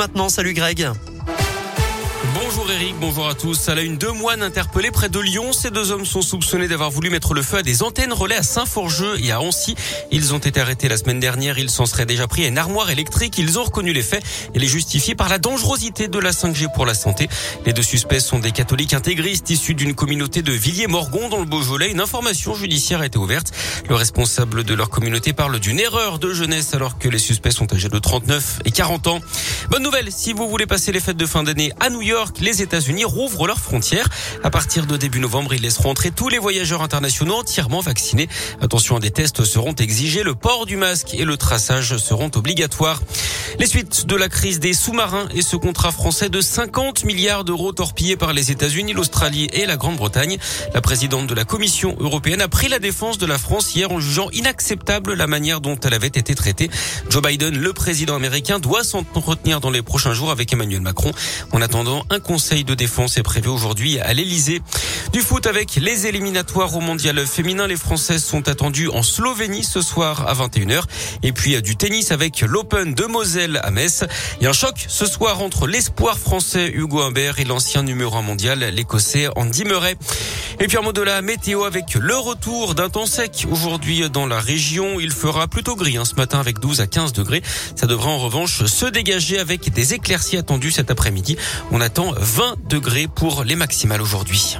maintenant. Salut Greg. Bonjour Eric, bonjour à tous. À la une, deux moines interpellés près de Lyon. Ces deux hommes sont soupçonnés d'avoir voulu mettre le feu à des antennes relais à Saint-Forgeux et à Ancy. Ils ont été arrêtés la semaine dernière. Ils s'en seraient déjà pris à une armoire électrique. Ils ont reconnu les faits et les justifiés par la dangerosité de la 5G pour la santé. Les deux suspects sont des catholiques intégristes issus d'une communauté de Villiers-Morgon dans le Beaujolais. Une information judiciaire a été ouverte. Le responsable de leur communauté parle d'une erreur de jeunesse alors que les suspects sont âgés de 39 et 40 ans. Bonne nouvelle, si vous voulez passer les fêtes de fin d'année à New York, les États-Unis rouvrent leurs frontières. À partir de début novembre, ils laisseront entrer tous les voyageurs internationaux entièrement vaccinés. Attention, des tests seront exigés, le port du masque et le traçage seront obligatoires. Les suites de la crise des sous-marins et ce contrat français de 50 milliards d'euros torpillés par les États-Unis, l'Australie et la Grande-Bretagne. La présidente de la Commission européenne a pris la défense de la France hier en jugeant inacceptable la manière dont elle avait été traitée. Joe Biden, le président américain, doit s'entretenir dans les prochains jours avec Emmanuel Macron. En attendant, un conseil de défense est prévu aujourd'hui à l'Elysée. Du foot avec les éliminatoires au mondial féminin. Les Françaises sont attendues en Slovénie ce soir à 21h. Et puis du tennis avec l'Open de Moselle à Metz. A un choc ce soir entre l'espoir français Hugo Humbert et l'ancien numéro 1 mondial, l'écossais Andy Murray. Et puis un mot de la météo avec le retour d'un temps sec aujourd'hui dans la région. Il fera plutôt gris hein, ce matin avec 12 à 15 degrés. Ça devrait en revanche se dégager avec des éclaircies attendues cet après-midi. On attend 20 degrés pour les maximales aujourd'hui.